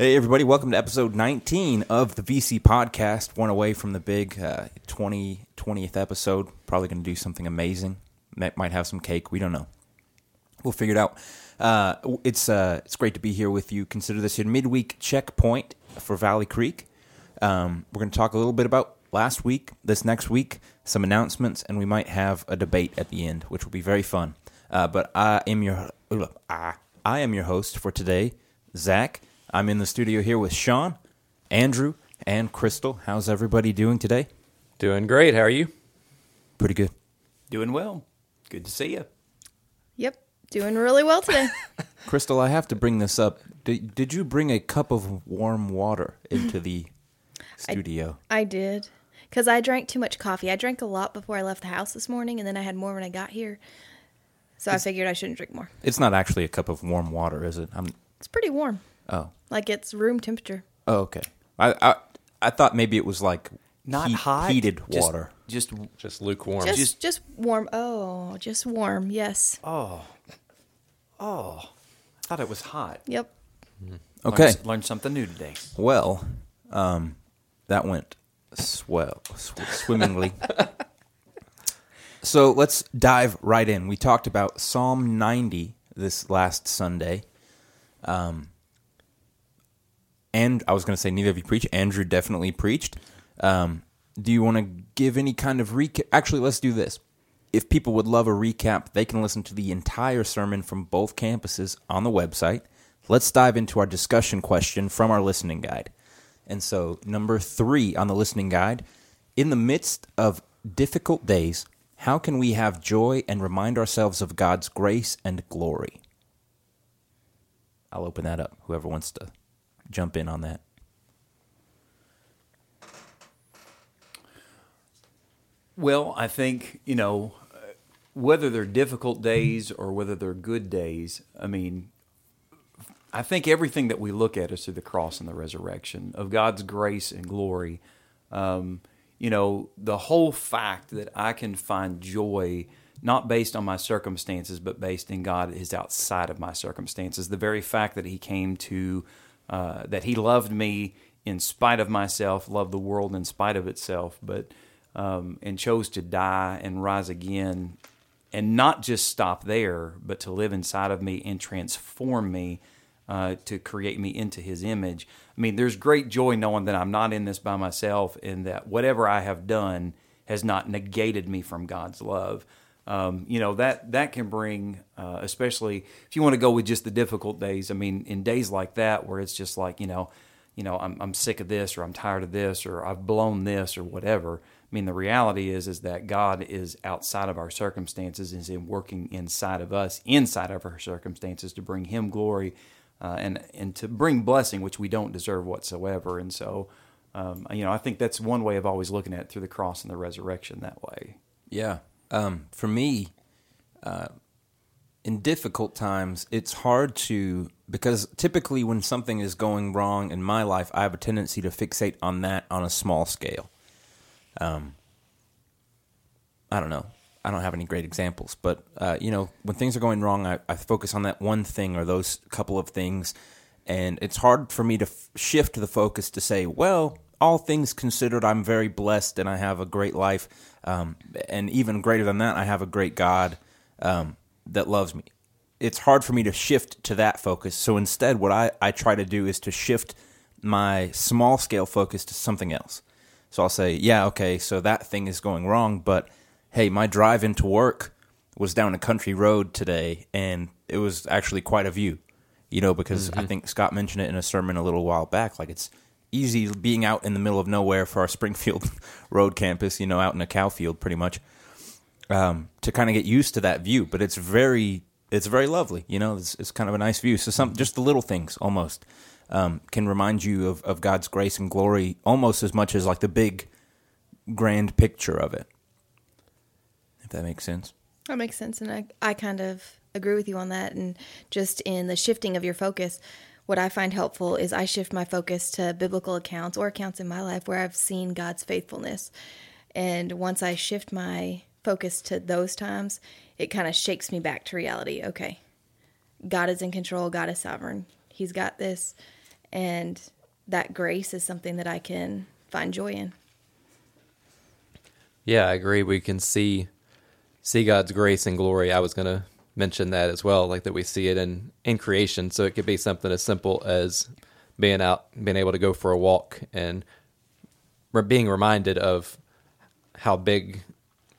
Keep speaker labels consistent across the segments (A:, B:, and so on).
A: Hey, everybody, welcome to episode 19 of the VC podcast. One away from the big uh, 20, 20th episode. Probably going to do something amazing. Might might have some cake. We don't know. We'll figure it out. Uh, it's, uh, it's great to be here with you. Consider this your midweek checkpoint for Valley Creek. Um, we're going to talk a little bit about last week, this next week, some announcements, and we might have a debate at the end, which will be very fun. Uh, but I am your I, I am your host for today, Zach. I'm in the studio here with Shaun, Andrew, and Crystal. How's everybody doing today?
B: Doing great. How are you?
A: Pretty good.
C: Doing well. Good to see you.
D: Yep, doing really well today.
A: Crystal, I have to bring this up. Did, did you bring a cup of warm water into the studio?
D: I did. Because I drank too much coffee. I drank a lot before I left the house this morning, and then I had more when I got here. So I figured I shouldn't drink more.
A: It's not actually a cup of warm water, is it? I'm.
D: It's pretty warm.
A: Oh.
D: Like it's room temperature.
A: Oh, okay. I I, I thought maybe it was like
C: Not
A: heat-
C: hot.
A: heated
C: just-
A: water.
C: Just,
B: Just lukewarm.
D: Just,
C: just-
D: just warm. Oh, just warm. Yes.
C: oh, oh. I thought it was hot.
D: Yep.
A: Okay.
C: Learned, learned something new today.
A: Well, um, that went swell, sw- swimmingly. so let's dive right in. We talked about Psalm 90 this last Sunday. Um, and I was going to say, neither of you preached. Andrew definitely preached. Um, do you want to give any kind of recap? Actually, let's do this. If people would love a recap, they can listen to the entire sermon from both campuses on the website. Let's dive into our discussion question from our listening guide. And so, number three on the listening guide in the midst of difficult days, how can we have joy and remind ourselves of God's grace and glory? I'll open that up. Whoever wants to jump in on that.
C: Well, I think, you know, whether they're difficult days or whether they're good days, I mean, I think everything that we look at is through the cross and the resurrection of God's grace and glory. Um, you know, the whole fact that I can find joy not based on my circumstances, but based in God is outside of my circumstances. The very fact that He came to, uh, that He loved me in spite of myself, loved the world in spite of itself, but um, and chose to die and rise again, and not just stop there, but to live inside of me and transform me uh, to create me into his image. I mean, there's great joy knowing that I'm not in this by myself and that whatever I have done has not negated me from God's love. Um, you know, that, that can bring, uh, especially if you want to go with just the difficult days. I mean, in days like that where it's just like, you know, you know, I'm, I'm sick of this or I'm tired of this or I've blown this or whatever. I mean, the reality is is that God is outside of our circumstances, is in working inside of us, inside of our circumstances, to bring Him glory uh, and and to bring blessing, which we don't deserve whatsoever. And so, um, you know, I think that's one way of always looking at it through the cross and the resurrection that way.
A: Yeah. Um, for me, uh, in difficult times, it's hard to because typically when something is going wrong in my life, I have a tendency to fixate on that on a small scale. Um, I don't know. I don't have any great examples, but uh, you know, when things are going wrong, I, I focus on that one thing or those couple of things, and it's hard for me to f- shift the focus to say, well, all things considered, I'm very blessed and I have a great life, um, and even greater than that, I have a great God um, that loves me. It's hard for me to shift to that focus. So instead, what I, I try to do is to shift my small scale focus to something else. So I'll say, yeah, okay, so that thing is going wrong, but hey, my drive into work was down a country road today, and it was actually quite a view. You know, because I think Scott mentioned it in a sermon a little while back. Like it's easy being out in the middle of nowhere for our Springfield Road campus. You know, out in a cow field, pretty much, um, to kind of get used to that view. But it's very, it's very lovely. You know, it's, it's kind of a nice view. So some just the little things almost um, can remind you of, of God's grace and glory almost as much as like the big grand picture of it. If that makes sense.
D: That makes sense, and I I kind of agree with you on that. And just in the shifting of your focus, what I find helpful is I shift my focus to biblical accounts or accounts in my life where I've seen God's faithfulness. And once I shift my focus to those times, it kind of shakes me back to reality. Okay, God is in control. God is sovereign. He's got this, and that grace is something that I can find joy in.
B: Yeah, I agree. We can see see God's grace and glory. I was going to mention that as well, like that we see it in in creation. So it could be something as simple as being out, being able to go for a walk, and being reminded of how big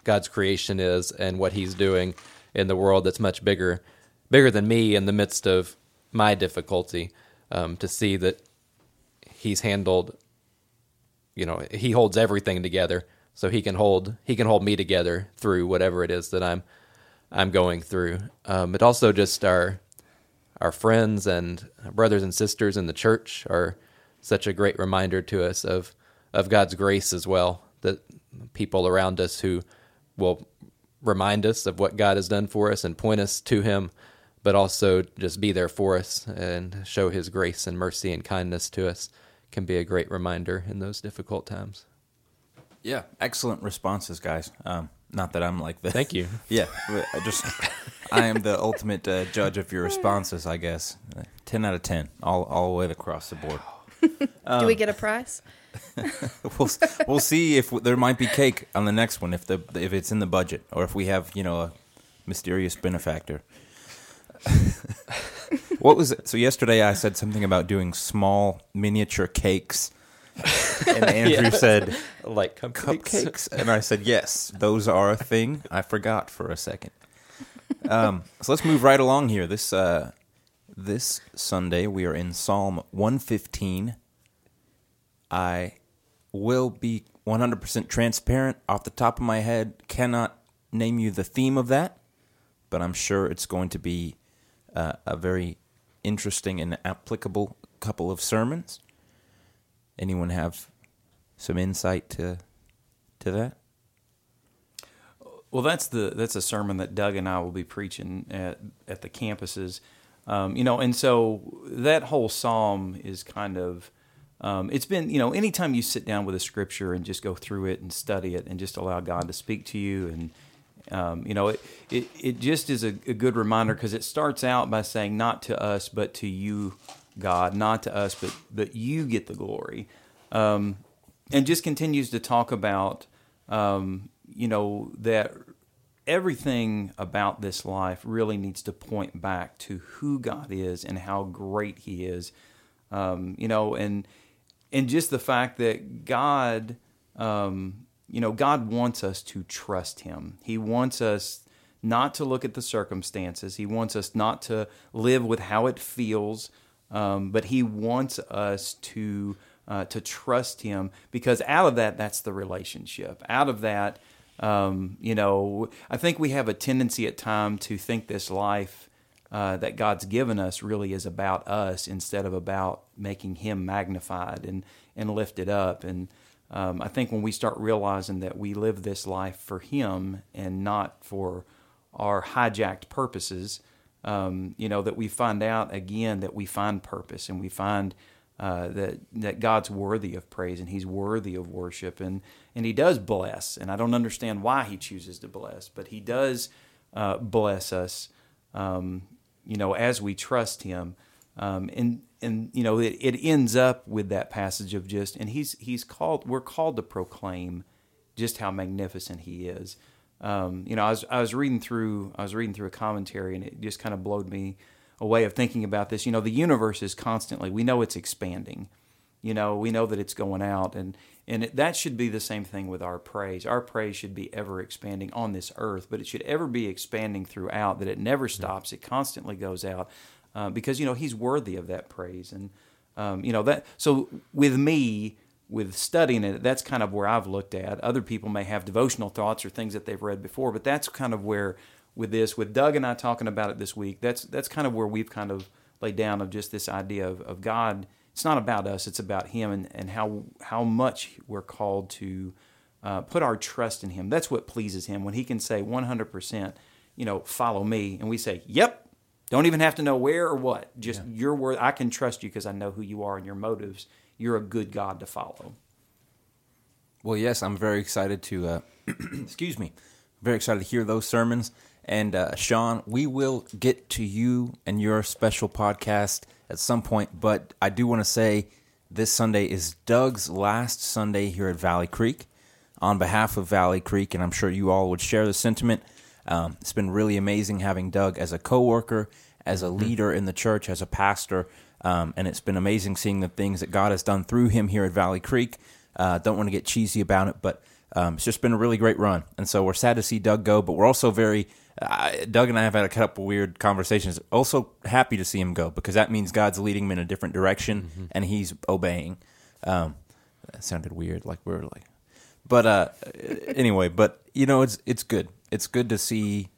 B: God's creation is and what He's doing in the world that's much bigger, bigger than me in the midst of my difficulty. Um, to see that He's handled, you know, He holds everything together, so He can hold He can hold me together through whatever it is that I'm I'm going through. Um, but also just our our friends and brothers and sisters in the church are such a great reminder to us of of God's grace as well. That people around us who will remind us of what God has done for us and point us to Him, but also just be there for us and show His grace and mercy and kindness to us can be a great reminder in those difficult times.
A: Yeah, excellent responses, guys. Um, not that I'm like the.
B: Thank you.
A: Yeah, I just I am the ultimate uh, judge of your responses, I guess. Uh, ten out of ten, all all the way across the board.
D: Do we get a prize?
A: We'll we'll see if there might be cake on the next one if the if it's in the budget or if we have you know a mysterious benefactor. what was it? So yesterday I said something about doing small miniature cakes, and Andrew
B: Yeah.
A: said
B: Like cupcakes.
A: cupcakes, and I said yes, those are a thing. I forgot for a second. Um, so let's move right along here. This uh, this Sunday we are in Psalm one fifteen. I will be one hundred percent transparent. Off the top of my head, cannot name you the theme of that, but I'm sure it's going to be uh, a very interesting and applicable couple of sermons. Anyone have some insight to to that?
C: Well, that's the that's a sermon that Doug and I will be preaching at at the campuses, um, you know, and so that whole psalm is kind of um, it's been you know anytime you sit down with a scripture and just go through it and study it and just allow God to speak to you and um, you know it, it it just is a, a good reminder because it starts out by saying not to us but to you God not to us but but you get the glory um, and just continues to talk about um, you know that everything about this life really needs to point back to who God is and how great He is. Um, you know, and and just the fact that God, um, you know, God wants us to trust Him. He wants us not to look at the circumstances. He wants us not to live with how it feels, um, but He wants us to uh, to trust Him because out of that, that's the relationship. Out of that, um, you know, I think we have a tendency at time to think this life uh, that God's given us really is about us instead of about making Him magnified and and lifted up. And um, I think when we start realizing that we live this life for Him and not for our hijacked purposes, um, you know, that we find out again that we find purpose and we find uh, that that God's worthy of praise and He's worthy of worship and and He does bless. And I don't understand why He chooses to bless, but He does uh, bless us. Um, you know, as we trust Him, um, and and you know, it, it ends up with that passage of just and He's He's called. We're called to proclaim just how magnificent He is. Um, you know, I was I was reading through I was reading through a commentary and it just kind of blowed me a way of thinking about this. You know, the universe is constantly, we know it's expanding. You know, we know that it's going out, and and it, that should be the same thing with our praise. Our praise should be ever expanding on this earth, but it should ever be expanding throughout. That it never stops; it constantly goes out, uh, because you know He's worthy of that praise, and um, you know that. So with me, with studying it, that's kind of where I've looked at. Other people may have devotional thoughts or things that they've read before, but that's kind of where with this, with Doug and I talking about it this week, that's that's kind of where we've kind of laid down of just this idea of, of God. It's not about us; it's about Him and, and how how much we're called to uh, put our trust in Him. That's what pleases Him when He can say one hundred percent, you know, follow me, and we say, "Yep." Don't even have to know where or what. Just your word. I can trust you because I know who you are and your motives. You're a good God to follow.
A: Well, yes, I'm very excited to. Uh, excuse me, very excited to hear those sermons, And uh, Shaun, we will get to you and your special podcast at some point, but I do want to say this Sunday is Doug's last Sunday here at Valley Creek. On behalf of Valley Creek, and I'm sure you all would share the sentiment, um, it's been really amazing having Doug as a coworker, as a leader in the church, as a pastor, um, and it's been amazing seeing the things that God has done through him here at Valley Creek. Uh, don't want to get cheesy about it, but um, it's just been a really great run, and so we're sad to see Doug go, but we're also very. Uh, Doug and I have had a couple weird conversations. Also happy to see him go because that means God's leading him in a different direction, and he's obeying. Um, that sounded weird, like we're like, but uh, anyway, but you know, it's it's good. It's good to see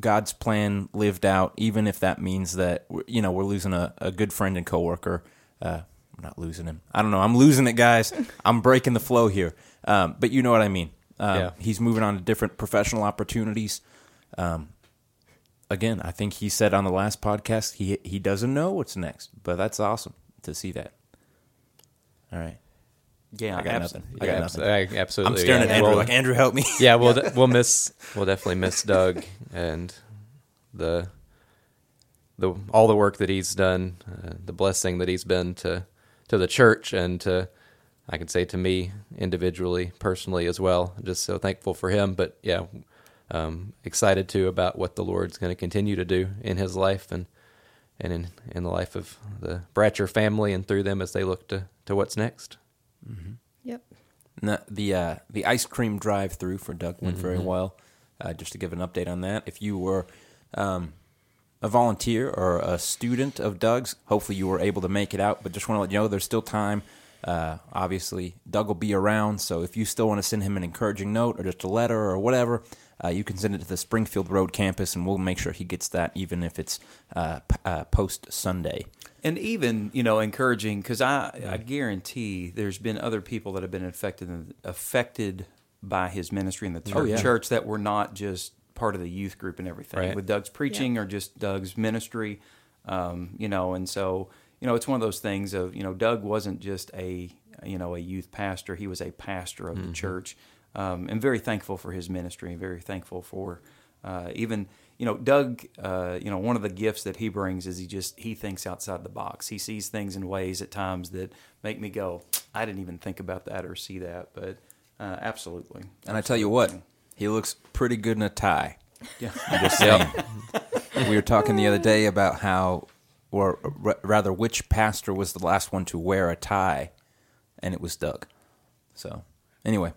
A: God's plan lived out, even if that means that you know we're losing a, a good friend and coworker. Uh, I'm not losing him. I don't know. I'm losing it, guys. I'm breaking the flow here. Um, but you know what I mean. Um,
B: Yeah.
A: He's moving on to different professional opportunities. Um, again, I think he said on the last podcast he he doesn't know what's next, but that's awesome to see that. All right,
C: Yeah,
A: I got
C: abs-
A: nothing. I
B: Yeah,
A: got
B: abs-
A: nothing.
B: I- absolutely.
A: I'm staring
B: yeah.
A: at Andrew
B: We'll-
A: like Andrew, help me.
B: yeah, we'll de- we'll miss we'll definitely miss Doug and the the all the work that he's done, uh, the blessing that he's been to to the church and to I can say to me individually, personally as well. Just so thankful for him, but yeah, um, excited too about what the Lord's going to continue to do in his life and and in in the life of the Bratcher family and through them as they look to to what's next.
D: Yep.
A: No, the uh, the ice cream drive through for Doug went very well. Uh, just to give an update on that, if you were um, a volunteer or a student of Doug's, hopefully you were able to make it out. But just want to let you know there's still time. Uh, obviously, Doug will be around, so if you still want to send him an encouraging note or just a letter or whatever, uh, you can send it to the Springfield Road campus, and we'll make sure he gets that, even if it's uh, p- uh, post Sunday.
C: And even you know encouraging because I I guarantee there's been other people that have been affected affected by his ministry in the church,
A: Oh, yeah.
C: church that were not just part of the youth group and everything.
B: Right.
C: with Doug's preaching or just Doug's ministry, um, you know, and so you know it's one of those things of you know Doug wasn't just a you know a youth pastor. He was a pastor of the church um, and very thankful for his ministry and very thankful for uh, even you know Doug uh, you know one of the gifts that he brings is he just he thinks outside the box he sees things in ways at times that make me go I didn't even think about that or see that but uh, absolutely
A: And I tell you what, he looks pretty good in a tie.
C: yeah
A: I'm just saying. we were talking the other day about how, or r- rather, which pastor was the last one to wear a tie, and it was Doug. So, anyway,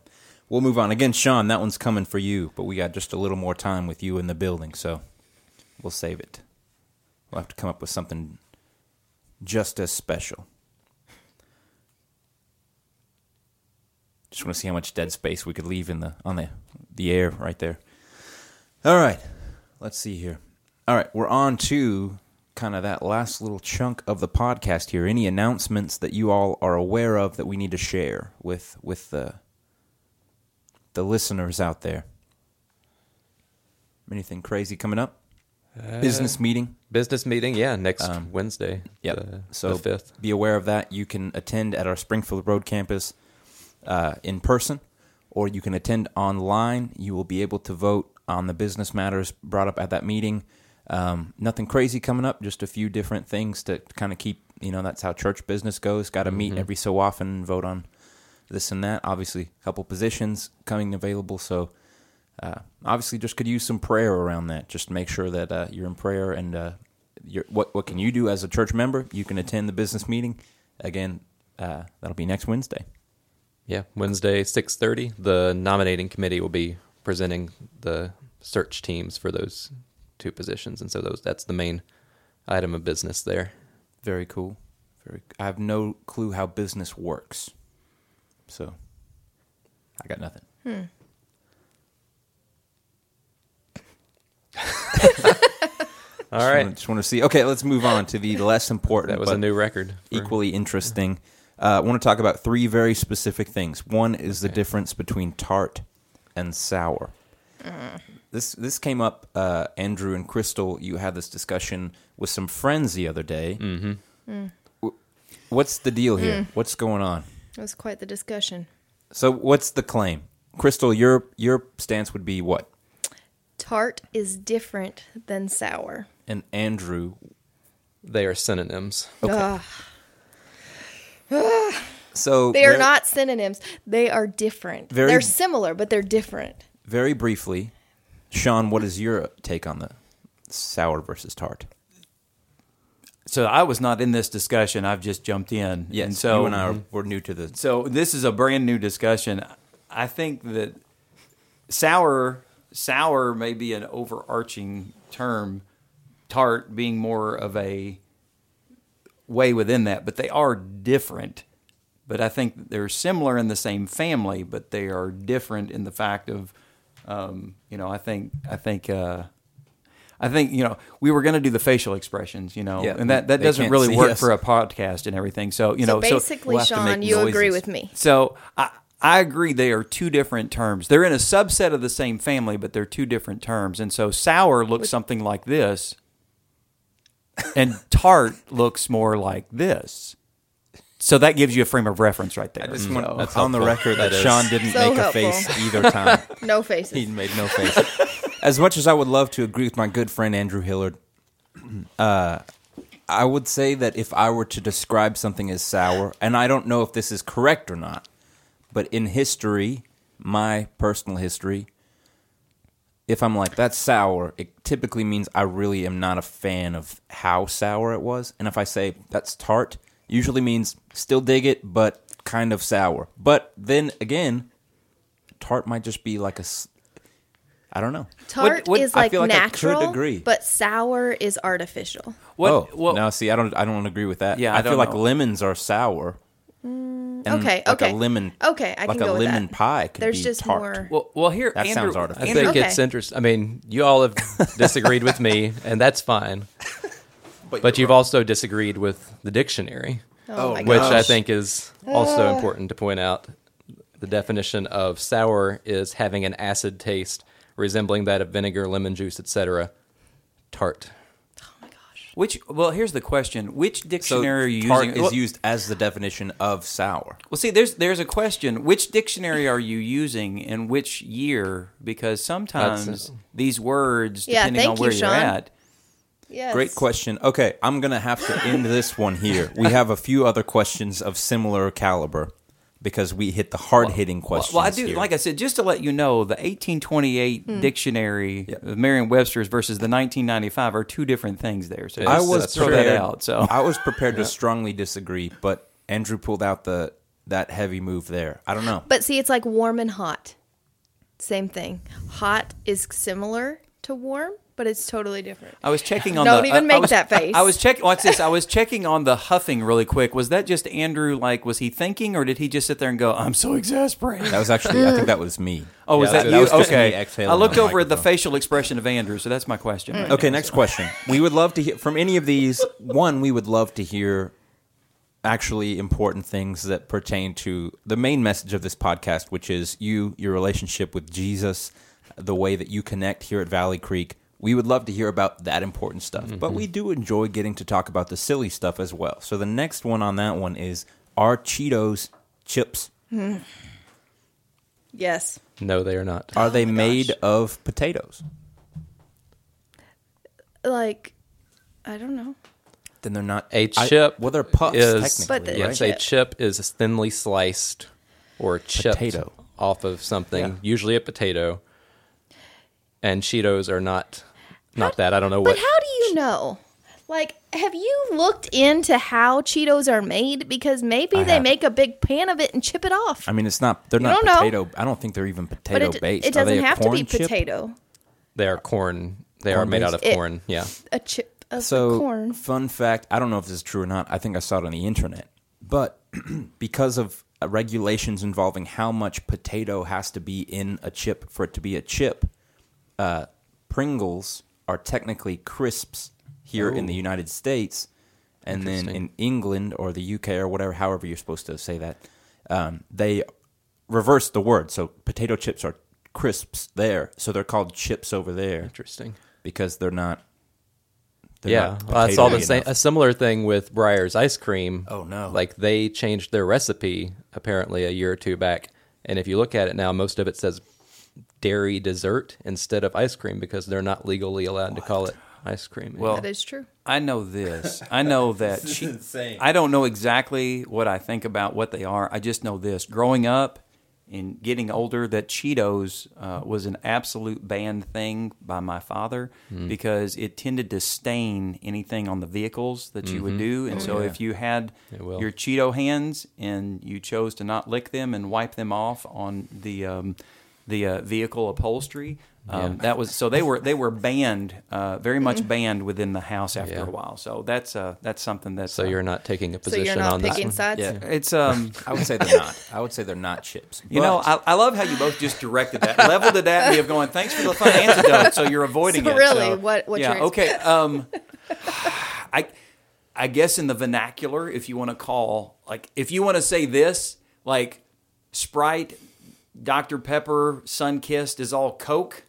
A: we'll move on. Again, Shaun, that one's coming for you, but we got just a little more time with you in the building, so we'll save it. We'll have to come up with something just as special. Just want to see how much dead space we could leave in the on the the air right there. All right, let's see here. All right, we're on to kind of that last little chunk of the podcast here. Any announcements that you all are aware of that we need to share with with the the listeners out there? Anything crazy coming up? Business meeting.
B: Business meeting, yeah, next
A: Um,
B: Wednesday, Yeah,
A: so
B: the fifth.
A: be aware of that. You can attend at our Springfield Road campus uh, in person, or you can attend online. You will be able to vote on the business matters brought up at that meeting. Um, nothing crazy coming up, just a few different things to kind of keep. You know, that's how church business goes. Got to meet every so often and vote on this and that. Obviously, a couple positions coming available, so uh, obviously just could use some prayer around that. Just make sure that uh, you're in prayer and uh, you're, what what can you do as a church member? You can attend the business meeting. Again, uh, that'll be next Wednesday.
B: Yeah, Wednesday, six thirty. The nominating committee will be presenting the search teams for those two positions, and so those that's the main item of business there.
A: Very cool. Very. I have no clue how business works, so I got nothing.
B: All
A: Just
B: right,
A: wanna- just want to see. Okay, let's move on to the less important.
B: that was a new record.
A: equally interesting. Uh, I want to talk about three very specific things. One is the difference between tart and sour. This this came up. Uh, Andrew and Crystal, you had this discussion with some friends the other day. Mm-hmm. What's the deal here? What's going on?
D: It was quite the discussion.
A: So, what's the claim, Crystal? Your your stance would be what?
D: Tart is different than sour.
A: And Andrew,
B: They are synonyms.
D: Ugh.
A: so
D: They are not synonyms. They are different.
A: Very-
D: they're similar, but they're different.
A: Very briefly, Shaun, what is your take on the sour versus tart?
C: So I was not in this discussion. I've just jumped in.
A: Yes,
C: and so
A: you and I are, we're new to this.
C: So this is a brand new discussion. I think that sour sour may be an overarching term, tart being more of a way within that, but they are different. But I think they're similar in the same family, but they are different in the fact of, um, you know, I think I think uh, I think you know we were going to do the facial expressions, you know,
A: Yeah,
C: and that that doesn't really work
A: us.
C: for a podcast and everything. So you
D: So
C: know,
D: basically,
C: we'll
D: Shaun,
C: make
D: you agree with me.
C: So I, I agree they are two different terms. They're in a subset of the same family, but they're two different terms. And so sour looks something like this, and tart looks more like this. So that gives you a frame of reference right there.
A: I just
C: So-
B: That's
A: on the record that,
B: That is.
A: Shaun didn't
D: So
A: make
D: helpful.
A: a face either time.
D: No faces.
A: he made no face. As much as I would love to agree with my good friend Andrew Hillard, uh, I would say that if I were to describe something as sour, and I don't know if this is correct or not, but in history, my personal history, if I'm like that's sour, it typically means I really am not a fan of how sour it was. And if I say that's tart, usually means still dig it, but kind of sour. But then again, tart might just be like a. s- I don't know.
D: Tart
C: what-
D: is
A: I
D: like
A: feel like I could
D: natural,
A: agree.
D: but sour is artificial.
C: What?
A: oh,
C: well,
A: now see, I don't, I don't agree with that.
C: Yeah, I
A: I, feel
C: don't
A: like lemons are sour. Mm, and
D: okay,
A: like
D: okay.
A: a lemon.
D: Okay, I
A: like
D: can
A: a
D: go with
A: lemon
D: that.
A: pie could
D: There's
A: be
D: just
A: tart.
D: more.
C: well, well, here
A: That
C: Andrew,
A: sounds artificial.
B: I think
D: Okay.
B: it's interesting. I mean, you all have disagreed with me, and that's fine. But you've also disagreed with the dictionary,
D: Oh,
B: which
D: gosh.
B: I think is also ah. important to point out. The definition of sour is having an acid taste resembling that of vinegar, lemon juice, etc. Tart. Oh my gosh.
C: Which? Well, here's the question: Which
A: So
C: dictionary are you
A: tart
C: using?
A: is
C: well,
A: used as the definition of sour.
C: Well, see, there's there's a question. Which dictionary are you using in which year? Because sometimes
B: That's-
C: these words,
D: Yeah,
C: depending
D: thank
C: on
D: you,
C: where you're
D: Shaun.
C: at,
D: Yes.
A: Great question. Okay, I'm gonna have to end this one here. We have a few other questions of similar caliber because we hit the hard hitting
C: Well,
A: questions.
C: well, I do.
A: here.
C: Like I said, just to let you know, the 1828
D: Hmm.
C: dictionary, of Merriam-Webster's versus the 1995 are two different things. There, so
A: I was
C: throw
A: prepared,
C: that out. So
A: I was prepared to strongly disagree, but Andrew pulled out the that heavy move there. I don't know.
D: But see, it's like warm and hot. Same thing. Hot is similar to warm, but it's totally different.
C: I was checking on.
D: Don't
C: the,
D: even
C: I- I
D: make
C: was-
D: that face.
C: I was checking. Watch this. I was checking on the huffing really quick. Was that just Andrew? Like, was he thinking, or did he just sit there and go, "I'm so exasperated"?
A: That was actually I think that was me.
C: Oh, was that
B: that
C: you?
A: was me
C: okay.
A: exhaling
C: I looked
A: on the
C: over at the facial expression of Andrew, so that's my question. right
A: Okay,
C: now.
A: next question. We would love to hear from any of these. One, we would love to hear actually important things that pertain to the main message of this podcast, which is you, your relationship with Jesus, the way that you connect here at Valley Creek. We would love to hear about that important stuff, but we mm-hmm. do enjoy getting to talk about the silly stuff as well. So the next one on that one is are Cheetos chips? Hmm.
D: Yes.
B: No, they are not.
A: Are oh they
D: my
A: made
D: gosh.
A: of potatoes?
D: Like, I don't know.
A: Then they're not
B: a chip
A: well, they're puffs
B: is
A: technically,
D: But the-
A: right?
B: yes, a chip is thinly sliced or chipped
A: Potato.
B: off of something,
A: Yeah.
B: usually a potato. And Cheetos are not not that. I don't know what.
D: But how do you know? Like, have you looked into how Cheetos are made? Because maybe
A: I
D: they
A: have.
D: make a big pan of it and chip it off.
A: I mean, it's not. They're
D: You
A: not
D: don't know.
A: potato. I don't think they're even
D: but
A: potato
D: it,
A: based.
D: it
A: they
D: doesn't
A: a
D: have to be
A: chip?
D: potato.
B: they are corn. They are made out of
D: Corn-based? It-
B: corn. Yeah.
D: A chip of
A: So,
D: corn.
A: fun fact: I don't know if this is true or not. I think I saw it on the internet, but because of uh, regulations involving how much potato has to be in a chip for it to be a chip, uh, Pringles are technically crisps here in the United States, and then in England or the UK or whatever, however you're supposed to say that, um, they reverse the word. So potato chips are crisps there, so they're called chips over there
B: Interesting.
A: because they're not. they're
B: yeah,
A: not
B: well, I saw the
A: potatoey
B: same a similar thing with Breyers ice cream.
A: Oh, no.
B: Like they changed their recipe apparently a year or two back, and if you look at it now, most of it says dairy dessert instead of ice cream because they're not legally allowed to call it ice cream.
C: Well,
D: That is true.
C: I know this. I know that
A: This is insane.
C: I don't know exactly what I think about what they are. I just know this: growing up and getting older, that Cheetos uh, was an absolute banned thing by my father
A: Hmm.
C: because it tended to stain anything on the vehicles that you would do. And so,
A: Mm-hmm. Oh, yeah.
C: if you had your Cheeto hands and you chose to not lick them and wipe them off on the um, the uh, vehicle upholstery. Um,
B: Yeah.
C: That was so they were they were banned, uh, very much banned within the house after
B: Yeah.
C: a while. So that's uh, that's something that's
B: so
C: uh,
B: you're not taking a
D: So
B: position
D: you're not
B: on this
D: picking
B: one.
D: sides.
C: yeah it's um
A: I would say they're not. I would say they're not chips.
C: you know I, I love how you both just directed that leveled it at me of going thanks for the fun antidote so you're avoiding
D: So
C: it
D: really,
C: So,
D: what- what's
C: yeah
D: your
C: okay um I I guess in the vernacular if you want to call like if you want to say this like Sprite Dr Pepper Sunkist is all Coke.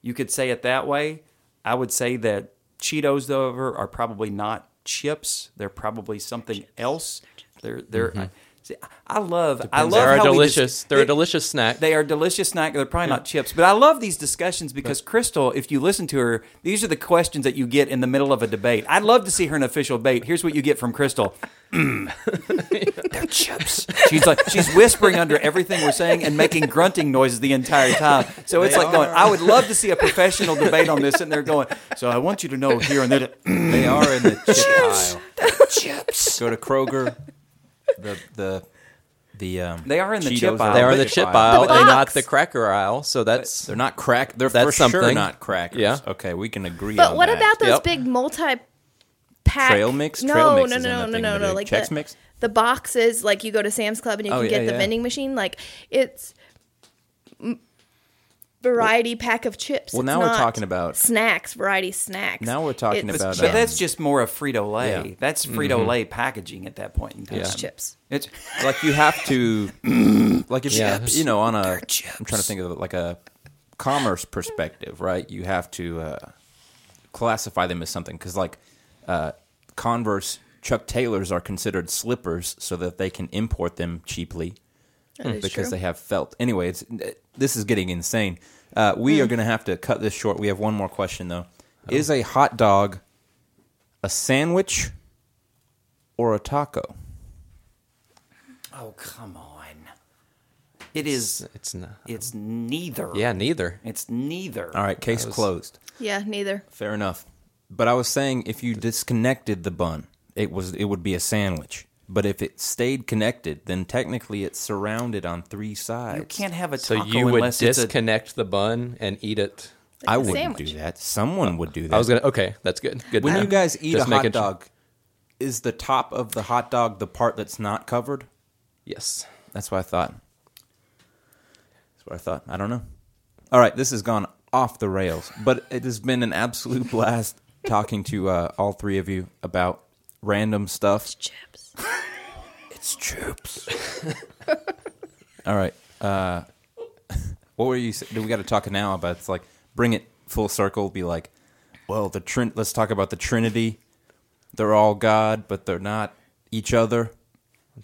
C: You could say it that way. I would say that Cheetos though are probably not chips. They're probably something else. They're they're mm-hmm. I, see, I love I love
B: They're
C: how we dis-
B: delicious. They're
C: they-
B: a delicious snack.
C: they are delicious snack. They're probably not chips, but I love these discussions because Crystal, if you listen to her, these are the questions that you get in the middle of a debate. I'd love to see her in official debate. Here's what you get from Crystal. Mm. They're chips. She's like she's whispering under everything we're saying and making grunting noises the entire time. So it's
A: They
C: like going. I would love to see a professional debate on this, and they're going. So I want you to know here and there. that-
A: They are in the chip aisle.
C: chips.
A: Go to Kroger. The the the um.
C: They are in the
A: Cheetos
C: chip aisle.
B: they are in the chip
A: aisle.
B: aisle
D: The
B: and not the cracker aisle. So that's
A: They're not crack. They're
B: That's
A: for sure
B: something.
A: not crackers.
B: Yeah.
A: Okay, we can agree.
D: But
A: on
D: what
A: that.
D: about those
B: Yep.
D: big multi pack
A: Trail mix?
D: No,
A: Trail mix
D: no,
A: is in
D: no, no, no, no. Like
A: Chex
D: the,
A: Mix?
D: the boxes, like you go to Sam's Club and you
A: Oh,
D: can
A: yeah,
D: get the
A: yeah.
D: vending machine. Like it's m- variety pack of chips.
A: Well,
D: It's
A: now we're
D: not
A: talking about-
D: snacks, variety snacks.
A: Now we're talking
D: It's
A: about,
C: But
A: uh,
C: that's just more of Frito Lay.
A: Yeah.
C: That's Frito Lay packaging at that point in time.
B: Yeah.
D: It's chips.
C: It's
A: like you have to like if
B: Yeah.
A: you you know on a
C: chips.
A: I'm trying to think of it like a commerce perspective, right? You have to uh, classify them as something because like uh, Converse Chuck Taylors are considered slippers so that they can import them cheaply
D: That is
A: because
D: true.
A: they have felt. Anyway, it's this is getting insane. Uh, we
D: Hmm.
A: are going to have to cut this short. We have one more question though. Is a hot dog a sandwich or a taco?
C: oh come on. It is.
B: it's not.
C: It's neither.
B: Yeah, neither.
C: It's neither.
A: All right, case
B: was-
A: closed.
D: Yeah, neither.
A: Fair enough. But I was saying if you disconnected the bun, it was it would be a sandwich. But if it stayed connected, then technically it's surrounded on three sides.
C: You can't have a
B: So
C: taco
B: you would
C: unless it's a.
B: disconnect the bun and eat it.
A: I wouldn't
D: sandwich.
A: do that. Someone would do that.
B: I was gonna. Okay, that's good. Good.
A: when
B: to
A: you guys eat
B: Just
A: a hot
B: making sure-
A: dog, is the top of the hot dog the part that's not covered?
B: Yes.
A: That's what I thought. That's what I thought. I don't know. All right, this has gone off the rails, but it has been an absolute blast talking to uh, all three of you about random stuff.
D: It's Chips.
A: It's chips. All right. Uh, what were you? sa- Do we got to talk now about? It's like bring it full circle. Be like, well, the trin. Let's talk about the Trinity. They're all God, but they're not each other.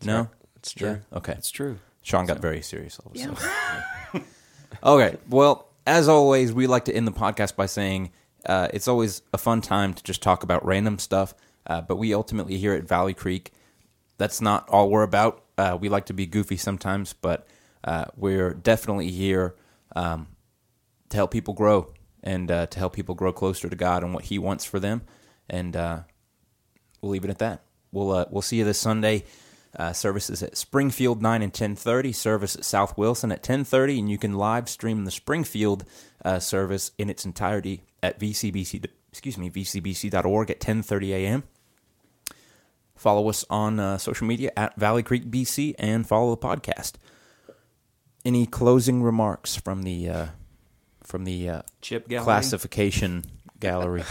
A: no,
B: right. It's true.
A: Yeah? Okay,
C: It's true.
A: Shaun got very serious all of a
D: Yeah.
A: sudden. Okay. Well, as always, we like to end the podcast by saying uh, it's always a fun time to just talk about random stuff. Uh, but we ultimately here at Valley Creek, that's not all we're about. Uh, we like to be goofy sometimes, but uh, we're definitely here um, to help people grow and uh, to help people grow closer to God and what He wants for them. And uh, we'll leave it at that. We'll we'll see you this Sunday. Services at Springfield nine and ten thirty. Service at South Wilson at ten thirty, and you can live stream the Springfield service in its entirety at VCBC. Excuse me, VCBC.org at ten thirty a.m. Follow us on uh, social media at Valley Creek BC and follow the podcast. Any closing remarks from the uh, from the uh,
C: Chip gallery.
A: classification gallery?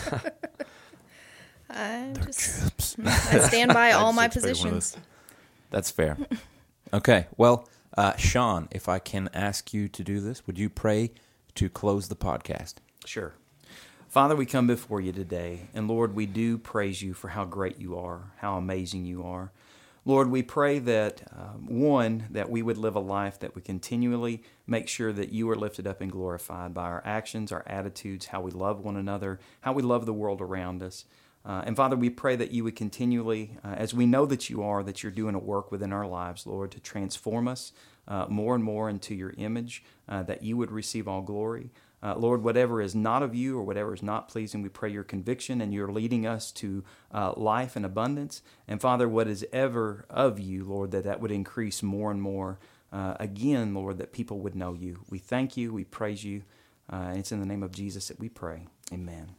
D: I just I stand by all my
A: That's expect one of
D: positions.
A: That's fair. Okay. Well, uh, Shaun, if I can ask you to do this, would you pray to close the podcast?
C: Sure. Father, we come before you today, and Lord, we do praise you for how great you are, how amazing you are. Lord, we pray that, um, one, that we would live a life that would continually make sure that you are lifted up and glorified by our actions, our attitudes, how we love one another, how we love the world around us. Uh, and Father, we pray that you would continually, uh, as we know that you are, that you're doing a work within our lives, Lord, to transform us uh, more and more into your image, uh, that you would receive all glory. Uh, Lord, whatever is not of you or whatever is not pleasing, we pray your conviction and you're leading us to uh, life and abundance. And Father, what is ever of you, Lord, that that would increase more and more. Uh, again, Lord, that people would know you. We thank you. We praise you. Uh, it's in the name of Jesus that we pray. Amen.